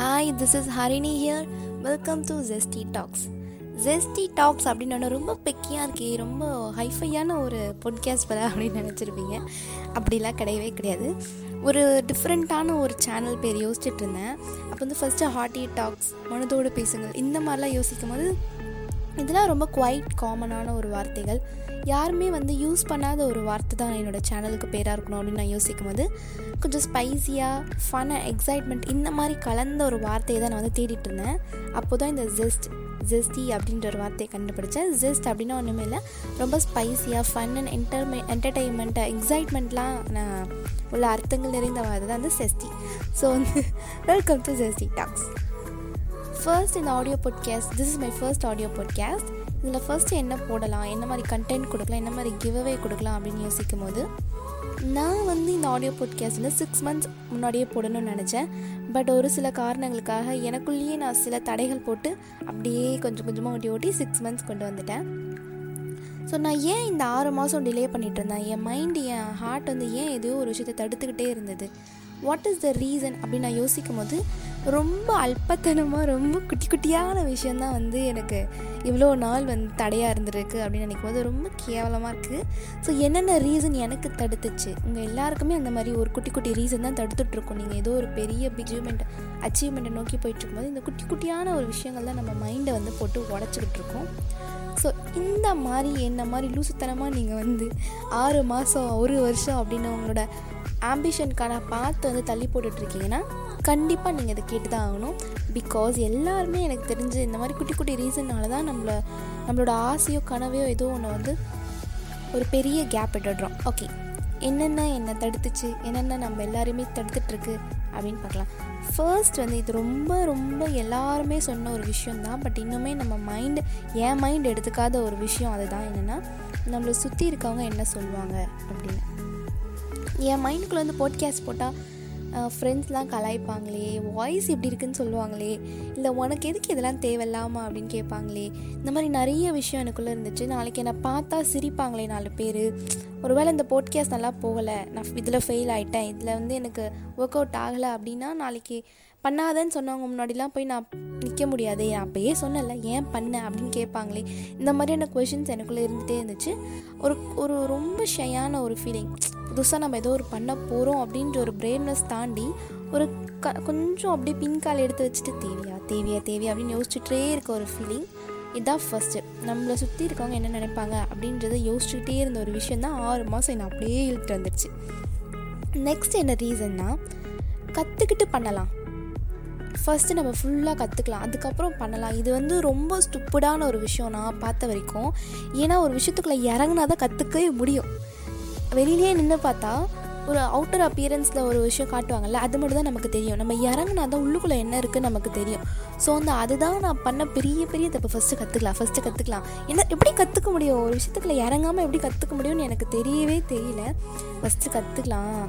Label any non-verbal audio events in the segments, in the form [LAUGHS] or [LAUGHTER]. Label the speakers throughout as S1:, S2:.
S1: Hi this is Harini here welcome to zesty talks zesty talks அப்படின்னு ரொம்ப பெக்கியாக இருக்கே ரொம்ப ஹைஃபையான ஒரு பொட்காஸ்ட் பல அப்படின்னு நினச்சிருப்பீங்க. அப்படிலாம் கிடையவே கிடையாது. ஒரு டிஃப்ரெண்ட்டான ஒரு சேனல் பேர் யோசிச்சுட்டு இருந்தேன். அப்போ வந்து ஃபஸ்ட்டு ஹார்ட்டி டாக்ஸ் மனதோடு பேசுங்கள் இந்த மாதிரிலாம் யோசிக்கும் போது இதெல்லாம் ரொம்ப குவைட் காமனான ஒரு வார்த்தைகள். யாருமே வந்து யூஸ் பண்ணாத ஒரு வார்த்தை தான் என்னோடய சேனலுக்கு பேராக இருக்கணும் அப்படின்னு நான் யோசிக்கும் போது கொஞ்சம் ஸ்பைஸியாக ஃபனாக எக்ஸைட்மெண்ட் இந்த மாதிரி கலந்த ஒரு வார்த்தையை தான் நான் வந்து தேடிட்டு இருந்தேன். அப்போ தான் இந்த ஜெஸ்ட் ஜெஸ்டி அப்படின்ற ஒரு வார்த்தையை கண்டுபிடிச்சேன். ஜெஸ்ட் அப்படின்னா ஒன்றுமே இல்லை ரொம்ப ஸ்பைஸியாக ஃபன் அண்ட் என்டர்மெ என்டர்டெயின்மெண்ட்டை எக்ஸைட்மெண்ட்லாம் நான் உள்ள அர்த்தங்கள் நிறைந்த வார்த்தை தான் வந்து செஸ்டி ஸோ வந்து welcome to zesty talks first இந்த audio podcast this is my first audio podcast இதில் ஃபர்ஸ்ட் என்ன போடலாம் என்ன மாதிரி கண்டென்ட் கொடுக்கலாம் என்ன மாதிரி கிவ்அவே கொடுக்கலாம் அப்படின்னு யோசிக்கும் போது நான் வந்து இந்த ஆடியோ பாட்காஸ்ட் வந்து சிக்ஸ் மந்த்ஸ் முன்னாடியே போடணும்னு நினச்சேன். பட் ஒரு சில காரணங்களுக்காக எனக்குள்ளேயே நான் சில தடைகள் போட்டு அப்படியே கொஞ்சம் கொஞ்சமாக ஓட்டி ஓட்டி சிக்ஸ் மந்த்ஸ் கொண்டு வந்துட்டேன். ஸோ நான் ஏன் இந்த ஆறு மாதம் டிலே பண்ணிகிட்டு இருந்தேன்? என் மைண்டு என் ஹார்ட் வந்து ஏன் எதையோ ஒரு விஷயத்தை தடுத்துக்கிட்டே இருந்தது? வாட் இஸ் த ரீசன் அப்படின்னு நான் யோசிக்கும் போது ரொம்ப அல்பத்தனமாக ரொம்ப குட்டி குட்டியான விஷயந்தான் வந்து எனக்கு இவ்வளோ நாள் வந்து தடையாக இருந்திருக்கு அப்படின்னு நினைக்கும் போது ரொம்ப கேவலமாக இருக்குது ஸோ என்னென்ன ரீசன் எனக்கு தடுத்துச்சு? உங்கள் எல்லாருக்குமே அந்த மாதிரி ஒரு குட்டி குட்டி ரீசன் தான் தடுத்துட்ருக்கோம். நீங்கள் ஏதோ ஒரு பெரிய அச்சீவ்மெண்ட் அச்சீவ்மெண்ட்டை நோக்கி போயிட்டுருக்கும்போது இந்த குட்டி குட்டியான ஒரு விஷயங்கள் தான் நம்ம மைண்டை வந்து போட்டு உடச்சிக்கிட்டு இருக்கோம் ஸோ இந்த மாதிரி என்ன மாதிரி லூசுத்தனமாக நீங்கள் வந்து ஆறு மாதம் ஒரு வருஷம் அப்படின்னு உங்களோட ஆம்பிஷனுக்கான பார்த்து வந்து தள்ளி போட்டுட்ருக்கீங்கன்னா கண்டிப்பாக நீங்கள் இதை கேட்டு தான் ஆகணும். பிகாஸ் எல்லாருமே எனக்கு தெரிஞ்சு இந்த மாதிரி குட்டி குட்டி ரீசன்னால தான் நம்மளை நம்மளோட ஆசையோ கனவையோ ஏதோ ஒன்று வந்து ஒரு பெரிய கேப் விட்டுடுறோம். ஓகே என்னென்ன என்னை தடுத்துச்சு? என்னென்ன நம்ம எல்லாருமே தடுத்துட்ருக்கு அப்படின்னு பார்க்கலாம். ஃபர்ஸ்ட் வந்து இது ரொம்ப ரொம்ப எல்லாருமே சொன்ன ஒரு விஷயம் தான். பட் இன்னுமே நம்ம மைண்டு என் மைண்ட் எடுத்துக்காத ஒரு விஷயம் அதுதான். என்னென்னா நம்மளை சுற்றி இருக்கவங்க என்ன சொல்லுவாங்க அப்படின்னு. என் மைண்டுக்குள்ளே வந்து போட்காஸ்ட் போட்டால் ஃப்ரெண்ட்ஸ்லாம் கலாய்ப்பாங்களே வாய்ஸ் எப்படி இருக்குன்னு சொல்லுவாங்களே இல்லை உனக்கு எதுக்கு இதெல்லாம் தேவையில்லாமா அப்படின்னு கேட்பாங்களே இந்த மாதிரி நிறைய விஷயம் எனக்குள்ளே இருந்துச்சு. நாளைக்கு என்னை பார்த்தா சிரிப்பாங்களே நாலு பேர். ஒருவேளை இந்த போட்காஸ்ட் நல்லா போகலை நான் இதில் ஃபெயில் ஆகிட்டேன் இதில் வந்து எனக்கு ஒர்க் அவுட் ஆகலை அப்படின்னா நாளைக்கு பண்ணாதேன்னு சொன்னவங்க முன்னாடிலாம் போய் நான் நிற்க முடியாது நான் அப்பயே சொன்னல ஏன் பண்ண அப்படின்னு கேட்பாங்களே. இந்த மாதிரியான கொஷின்ஸ் எனக்குள்ளே இருந்துகிட்டே இருந்துச்சு. ஒரு ஒரு ரொம்ப ஷையான ஒரு ஃபீலிங் புதுசாக நம்ம ஏதோ ஒரு பண்ண போகிறோம் அப்படின்ற ஒரு பிரெயின்னஸ் தாண்டி ஒரு க கொஞ்சம் அப்படியே பின்கால் எடுத்து வச்சுட்டு தேவையா தேவையா தேவையா அப்படின்னு யோசிச்சுட்டே இருக்க ஒரு ஃபீலிங் இதுதான் ஃபஸ்ட்டு நம்மளை சுற்றி இருக்கவங்க என்ன நினைப்பாங்க அப்படின்றத யோசிச்சுக்கிட்டே இருந்த ஒரு விஷயம் தான் ஆறு மாதம் என்னை அப்படியே இழுத்துட்டு வந்துடுச்சு. நெக்ஸ்ட் என்ன ரீசன்னா கற்றுக்கிட்டு பண்ணலாம். ஃபஸ்ட்டு நம்ம ஃபுல்லாக கற்றுக்கலாம் அதுக்கப்புறம் பண்ணலாம். இது வந்து ரொம்ப ஸ்டுப்பிடான ஒரு விஷயம் நான் பார்த்த வரைக்கும். ஏன்னா ஒரு விஷயத்துக்குள்ளே இறங்கினா தான் கற்றுக்கவே முடியும். வெளியிலே நின்று பார்த்தா ஒரு அவுட்டர் அப்பியரன்ஸில் ஒரு விஷயம் காட்டுவாங்கல்ல அது மட்டும் தான் நமக்கு தெரியும். நம்ம இறங்கினா தான் உள்ளுக்குள்ளே என்ன இருக்குன்னு நமக்கு தெரியும். ஸோ அந்த அதுதான் நான் பண்ண பெரிய பெரிய தப்பு. ஃபஸ்ட்டு கற்றுக்கலாம் ஃபஸ்ட்டு கற்றுக்கலாம் என்ன எப்படி கற்றுக்க முடியும்? ஒரு விஷயத்துக்குள்ள இறங்காமல் எப்படி கற்றுக்க முடியும்னு எனக்கு தெரியவே தெரியல. ஃபஸ்ட்டு கற்றுக்கலாம்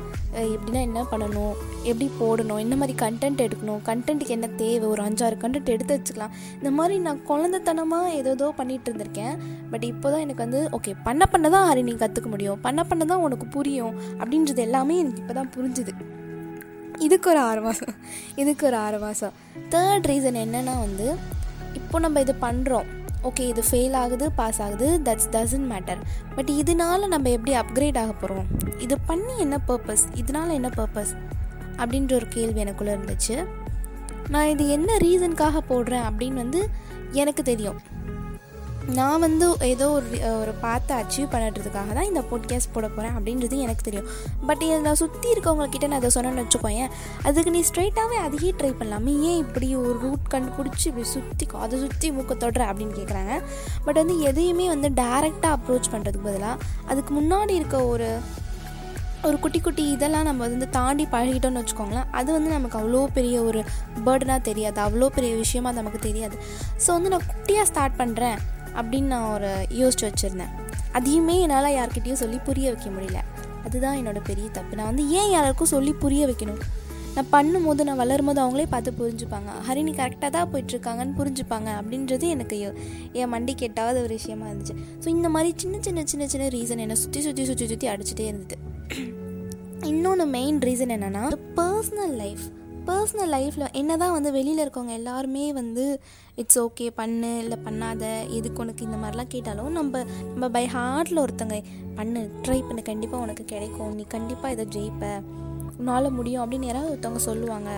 S1: எப்படின்னா என்ன பண்ணணும்? எப்படி போடணும்? என்ன மாதிரி கண்டென்ட் எடுக்கணும். கண்டென்ட்டுக்கு என்ன தேவை? ஒரு அஞ்சாறு கண்டென்ட் எடுத்து வச்சுக்கலாம். இந்த மாதிரி நான் குழந்தைத்தனமாக ஏதோ பண்ணிகிட்டு இருந்திருக்கேன். பட் இப்போ தான் எனக்கு வந்து ஓகே பண்ண பண்ண தான் ஹரி நீ கற்றுக்க முடியும். பண்ண பண்ண தான் உனக்கு புரியும். அப்படின்றது எல்லாமே எனக்கு இப்போ தான் புரிஞ்சுது. இதுக்கு ஒரு ஆறு இதுக்கு ஒரு ஆறு மாதம் தேர்ட் ரீசன் என்னென்னா வந்து இப்போ நம்ம இது பண்ணுறோம் ஓகே இது ஃபெயில் ஆகுது பாஸ் ஆகுது தட்ஸ் டசன்ட் மேட்டர் பட் இதனால நம்ம எப்படி அப்கிரேட் ஆக போகிறோம் இது பண்ணி என்ன பர்பஸ் இதனால என்ன பர்பஸ் அப்படின்ற ஒரு கேள்வி எனக்குள்ளே இருந்துச்சு. நான் இது என்ன ரீசனுக்காக போடுறேன் அப்படின்னு வந்து எனக்கு தெரியும். நான் வந்து ஏதோ ஒரு ஒரு பார்த்து அச்சீவ் பண்ணுறதுக்காக தான் இந்த போட்காஸ்ட் போட போகிறேன் அப்படின்றது எனக்கு தெரியும். பட் நான் சுற்றி இருக்கவங்கக்கிட்ட நான் அதை சொன்னேன்னு வச்சுக்கோயேன் அதுக்கு நீ ஸ்ட்ரைட்டாகவே அதையே ட்ரை பண்ணலாமே. ஏன் இப்படி ஒரு ரூட் கண்டுபிடிச்சி இப்படி சுற்றி அதை சுற்றி மூக்க தொடுற அப்படின்னு கேட்குறாங்க பட் வந்து எதையுமே வந்து டேரெக்டாக அப்ரோச் பண்ணுறதுக்கு பதிலாக அதுக்கு முன்னாடி இருக்க ஒரு ஒரு குட்டி குட்டி இதெல்லாம் நம்ம வந்து தாண்டி பழகிட்டோம்னு வச்சுக்கோங்களேன் அது வந்து நமக்கு அவ்வளோ பெரிய ஒரு பேர்டனாக தெரியாது. அவ்வளோ பெரிய விஷயமாக நமக்கு தெரியாது. ஸோ வந்து நான் குட்டியாக ஸ்டார்ட் பண்ணுறேன் அப்படின்னு நான் ஒரு யோசிச்சு வச்சுருந்தேன். அதையுமே என்னால் யார்கிட்டையும் சொல்லி புரிய வைக்க முடியல. அதுதான் என்னோடய பெரிய தப்பு. நான் வந்து ஏன் யாருக்கும் சொல்லி புரிய வைக்கணும்? நான் பண்ணும்போது நான் வளரும் போது அவங்களே பார்த்து புரிஞ்சுப்பாங்க. ஹரிணி கரெக்டாக தான் போயிட்டுருக்காங்கன்னு புரிஞ்சுப்பாங்க அப்படின்றது எனக்கு என் மண்டி கேட்டாவது ஒரு விஷயமா இருந்துச்சு. ஸோ இந்த மாதிரி சின்ன சின்ன சின்ன சின்ன ரீசன் என்னை சுற்றி சுற்றி சுற்றி சுற்றி அடிச்சுட்டே இருந்தது. இன்னொன்று மெயின் ரீசன் என்னென்னா பர்சனல் லைஃப் பர்சனல் லைஃப்பில் என்ன தான் வந்து வெளியில் இருக்கவங்க எல்லாருமே வந்து இட்ஸ் ஓகே பண்ணு. இல்லை பண்ணாத. எதுக்கு உனக்கு இந்த மாதிரிலாம் கேட்டாலும் நம்ம நம்ம பை ஹார்ட்டில் ஒருத்தங்க பண்ணு. ட்ரை பண்ணு. கண்டிப்பாக உனக்கு கிடைக்கும். நீ கண்டிப்பாக இதை ஜெயிப்ப. உன்னால் முடியும். அப்படின்னு யாராவது ஒருத்தவங்க சொல்லுவாங்க.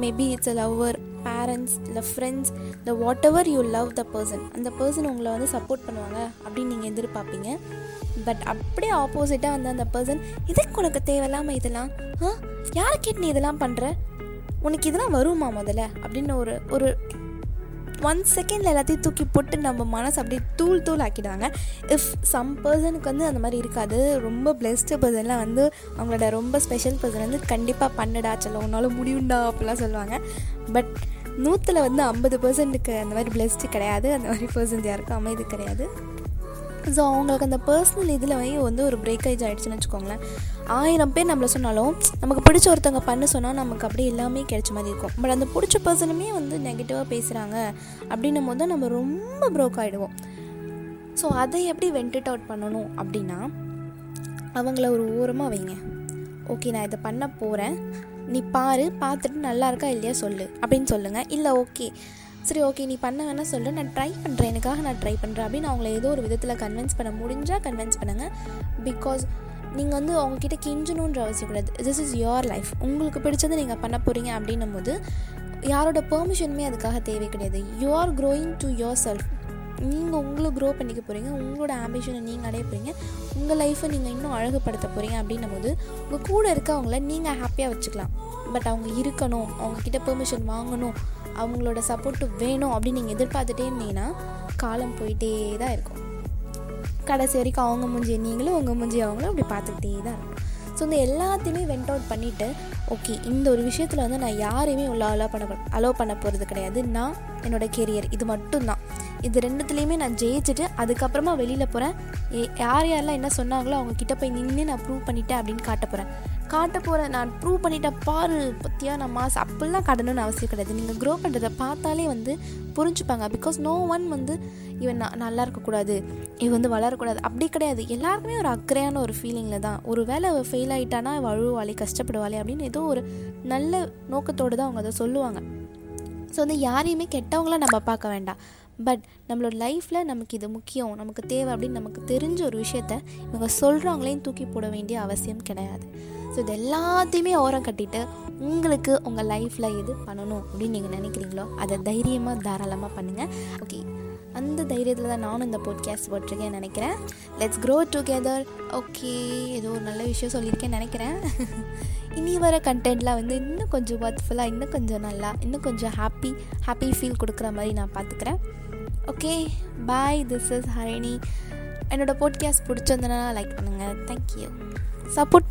S1: Maybe it's a lover parents இல்லை ஃப்ரெண்ட்ஸ் இந்த whatever you love the person அந்த பர்சன் உங்களை வந்து சப்போர்ட் பண்ணுவாங்க அப்படின்னு நீங்கள் எதிர்பார்ப்பீங்க. பட் அப்படியே ஆப்போசிட்டாக வந்து அந்த பர்சன் இதுக்கு உனக்கு தேவையில்லாமல் இதெல்லாம்? ஆ? யாரை கேட்டு நீ இதெல்லாம் பண்ணுற உனக்கு இதெல்லாம் வருமா முதல்ல? அப்படின்னு ஒரு ஒரு ஒன் செகண்டில் எல்லாத்தையும் தூக்கி போட்டு நம்ம மனசு அப்படியே தூள் தூள் ஆக்கிடுவாங்க. இஃப் சம் பர்சனுக்கு வந்து அந்த மாதிரி இருக்காது. ரொம்ப பிளெஸ்டு பர்சன்லாம் வந்து அவங்களோட ரொம்ப ஸ்பெஷல் பர்சன் வந்து கண்டிப்பாக பண்ணுடா சொல்ல உன்னால் முடியும்டா அப்படிலாம் சொல்லுவாங்க. பட் நூற்றில் வந்து ஐம்பது பர்சன்ட்டுக்கு அந்த மாதிரி பிளெஸ்டு கிடையாது. அந்த மாதிரி பர்சன்ட் யாருக்கும் அமைதி கிடையாது. ஸோ அவங்களுக்கு அந்த பர்சனல் இதில் வந்து ஒரு பிரேக்கேஜ் ஆகிடுச்சுன்னு வச்சுக்கோங்களேன். ஆயிரம் பேர் நம்மளை சொன்னாலும் நமக்கு பிடிச்ச ஒருத்தவங்க பண்ண சொன்னால் நமக்கு அப்படியே எல்லாமே கிடைச்ச மாதிரி இருக்கும். பட் அந்த பிடிச்ச பர்சனுமே வந்து நெகட்டிவாக பேசுகிறாங்க அப்படின்னும் போது நம்ம ரொம்ப ப்ரோக் ஆகிடுவோம் ஸோ அதை எப்படி வென்டட் அவுட் பண்ணணும் அப்படின்னா அவங்கள ஒரு ஓரமாக வைங்க. ஓகே நான் இதை பண்ண போகிறேன் நீ பாரு பார்த்துட்டு நல்லா இருக்கா இல்லையா சொல்லு. அப்படின்னு சொல்லுங்கள் இல்லை ஓகே சரி ஓகே நீ பண்ண வேணால் சொல்லு நான் ட்ரை பண்ணுறேன் எனக்காக நான் ட்ரை பண்ணுறேன் அப்படின்னு அவங்கள ஏதோ ஒரு விதத்தில் கன்வின்ஸ் பண்ண முடிஞ்சால் கன்வின்ஸ் பண்ணுங்கள் பிகாஸ் நீங்கள் வந்து அவங்கக்கிட்ட கிஞ்சணுன்ற அவசியம் கூடாது திஸ் இஸ் யுவர் லைஃப் உங்களுக்கு பிடிச்சது நீங்கள் பண்ண போகிறீங்க அப்படின்னும் போது யாரோட பெர்மிஷனுமே அதுக்காக தேவை கிடையாது. You are growing to yourself நீங்கள் உங்களை க்ரோ பண்ணிக்க போகிறீங்க உங்களோட ஆம்பிஷனை நீங்கள் அடைய போகிறீங்க உங்கள் லைஃப்பை நீங்கள் இன்னும் அழகுப்படுத்த போகிறீங்க அப்படின்னும் போது உங்கள் கூட இருக்கவங்கள நீங்கள் ஹாப்பியாக வச்சுக்கலாம். பட் அவங்க இருக்கணும். அவங்கக்கிட்ட பெர்மிஷன் வாங்கணும். அவங்களோட சப்போர்ட்டு வேணும் அப்படின்னு நீங்கள் எதிர்பார்த்துட்டே இருந்தீங்கன்னா காலம் போயிட்டே தான் இருக்கும். கடைசி வரைக்கும் அவங்க மூஞ்சி நீங்களும் உங்கள் மூஞ்சி அவங்களும் அப்படி பார்த்துக்கிட்டே தான் இருக்கும். ஸோ இந்த எல்லாத்தையுமே வெண்ட் அவுட் பண்ணிவிட்டு ஓகே இந்த ஒரு விஷயத்தில் வந்து நான் யாரையுமே உள்ள அலோவ் பண்ண அலோவ் பண்ண போகிறது கிடையாது. நான் என்னோடய கெரியர் இது மட்டும்தான். இது ரெண்டுத்துலேயுமே நான் ஜெயிச்சுட்டு அதுக்கப்புறமா வெளியில் போகிறேன் யார் யாரெல்லாம் என்ன சொன்னாங்களோ அவங்க கிட்ட போய் நின்று நான் ப்ரூவ் பண்ணிட்டேன் அப்படின்னு காட்ட போகிறேன் காட்ட போகிறேன் நான் ப்ரூவ் பண்ணிட்டேன் பாரு பற்றியா நான் மாஸ் அப்படிலாம் காட்டணும்னு அவசியம் கிடையாது. நீங்கள் க்ரோ பண்ணுறதை பார்த்தாலே வந்து புரிஞ்சுப்பாங்க. பிகாஸ் நோ ஒன் வந்து இவன் நான் நல்லா இருக்கக்கூடாது. இவன் வந்து வளரக்கூடாது. அப்படி கிடையாது. எல்லாருக்குமே ஒரு அக்கறையான ஒரு ஃபீலிங்கில் தான். ஒரு வேலை ஃபெயில் ஆகிட்டானா வழுவாளே கஷ்டப்படுவாளே அப்படின்னு ஏதோ ஒரு நல்ல நோக்கத்தோடு தான் அவங்க அதை சொல்லுவாங்க. ஸோ வந்து யாரையுமே கெட்டவங்களாம் நம்ம பார்க்க வேண்டாம். பட் நம்மளோட லைஃப்பில் நமக்கு இது முக்கியம். நமக்கு தேவை அப்படின்னு நமக்கு தெரிஞ்ச ஒரு விஷயத்த இவங்க சொல்கிறவங்களையும் தூக்கி போட வேண்டிய அவசியம் கிடையாது. ஸோ இது எல்லாத்தையுமே ஓரம் கட்டிட்டு உங்களுக்கு உங்கள் லைஃப்பில் எது பண்ணணும் அப்படின்னு நீங்கள் நினைக்கிறீங்களோ அதை தைரியமாக தாராளமாக பண்ணுங்கள் ஓகே அந்த தைரியத்தில் தான் நானும் இந்த போட்காஸ்ட் போட்டிருக்கேன் நினைக்கிறேன். லெட்ஸ் க்ரோ டுகெதர் ஓகே ஏதோ ஒரு நல்ல விஷயம் சொல்லியிருக்கேன்னு நினைக்கிறேன். [LAUGHS] இனி வர கண்டென்ட்லாம் வந்து இன்னும் கொஞ்சம் ஒர்த்ஃபுல்லாக இன்னும் கொஞ்சம் நல்லா இன்னும் கொஞ்சம் ஹாப்பி ஹாப்பி ஃபீல் கொடுக்குற மாதிரி நான் பார்த்துக்கிறேன். Okay bye this is Harini என்னோடய போட்காஸ்ட் பிடிச்சிருந்தனா லைக் பண்ணுங்கள் தேங்க்யூ சப்போர்ட்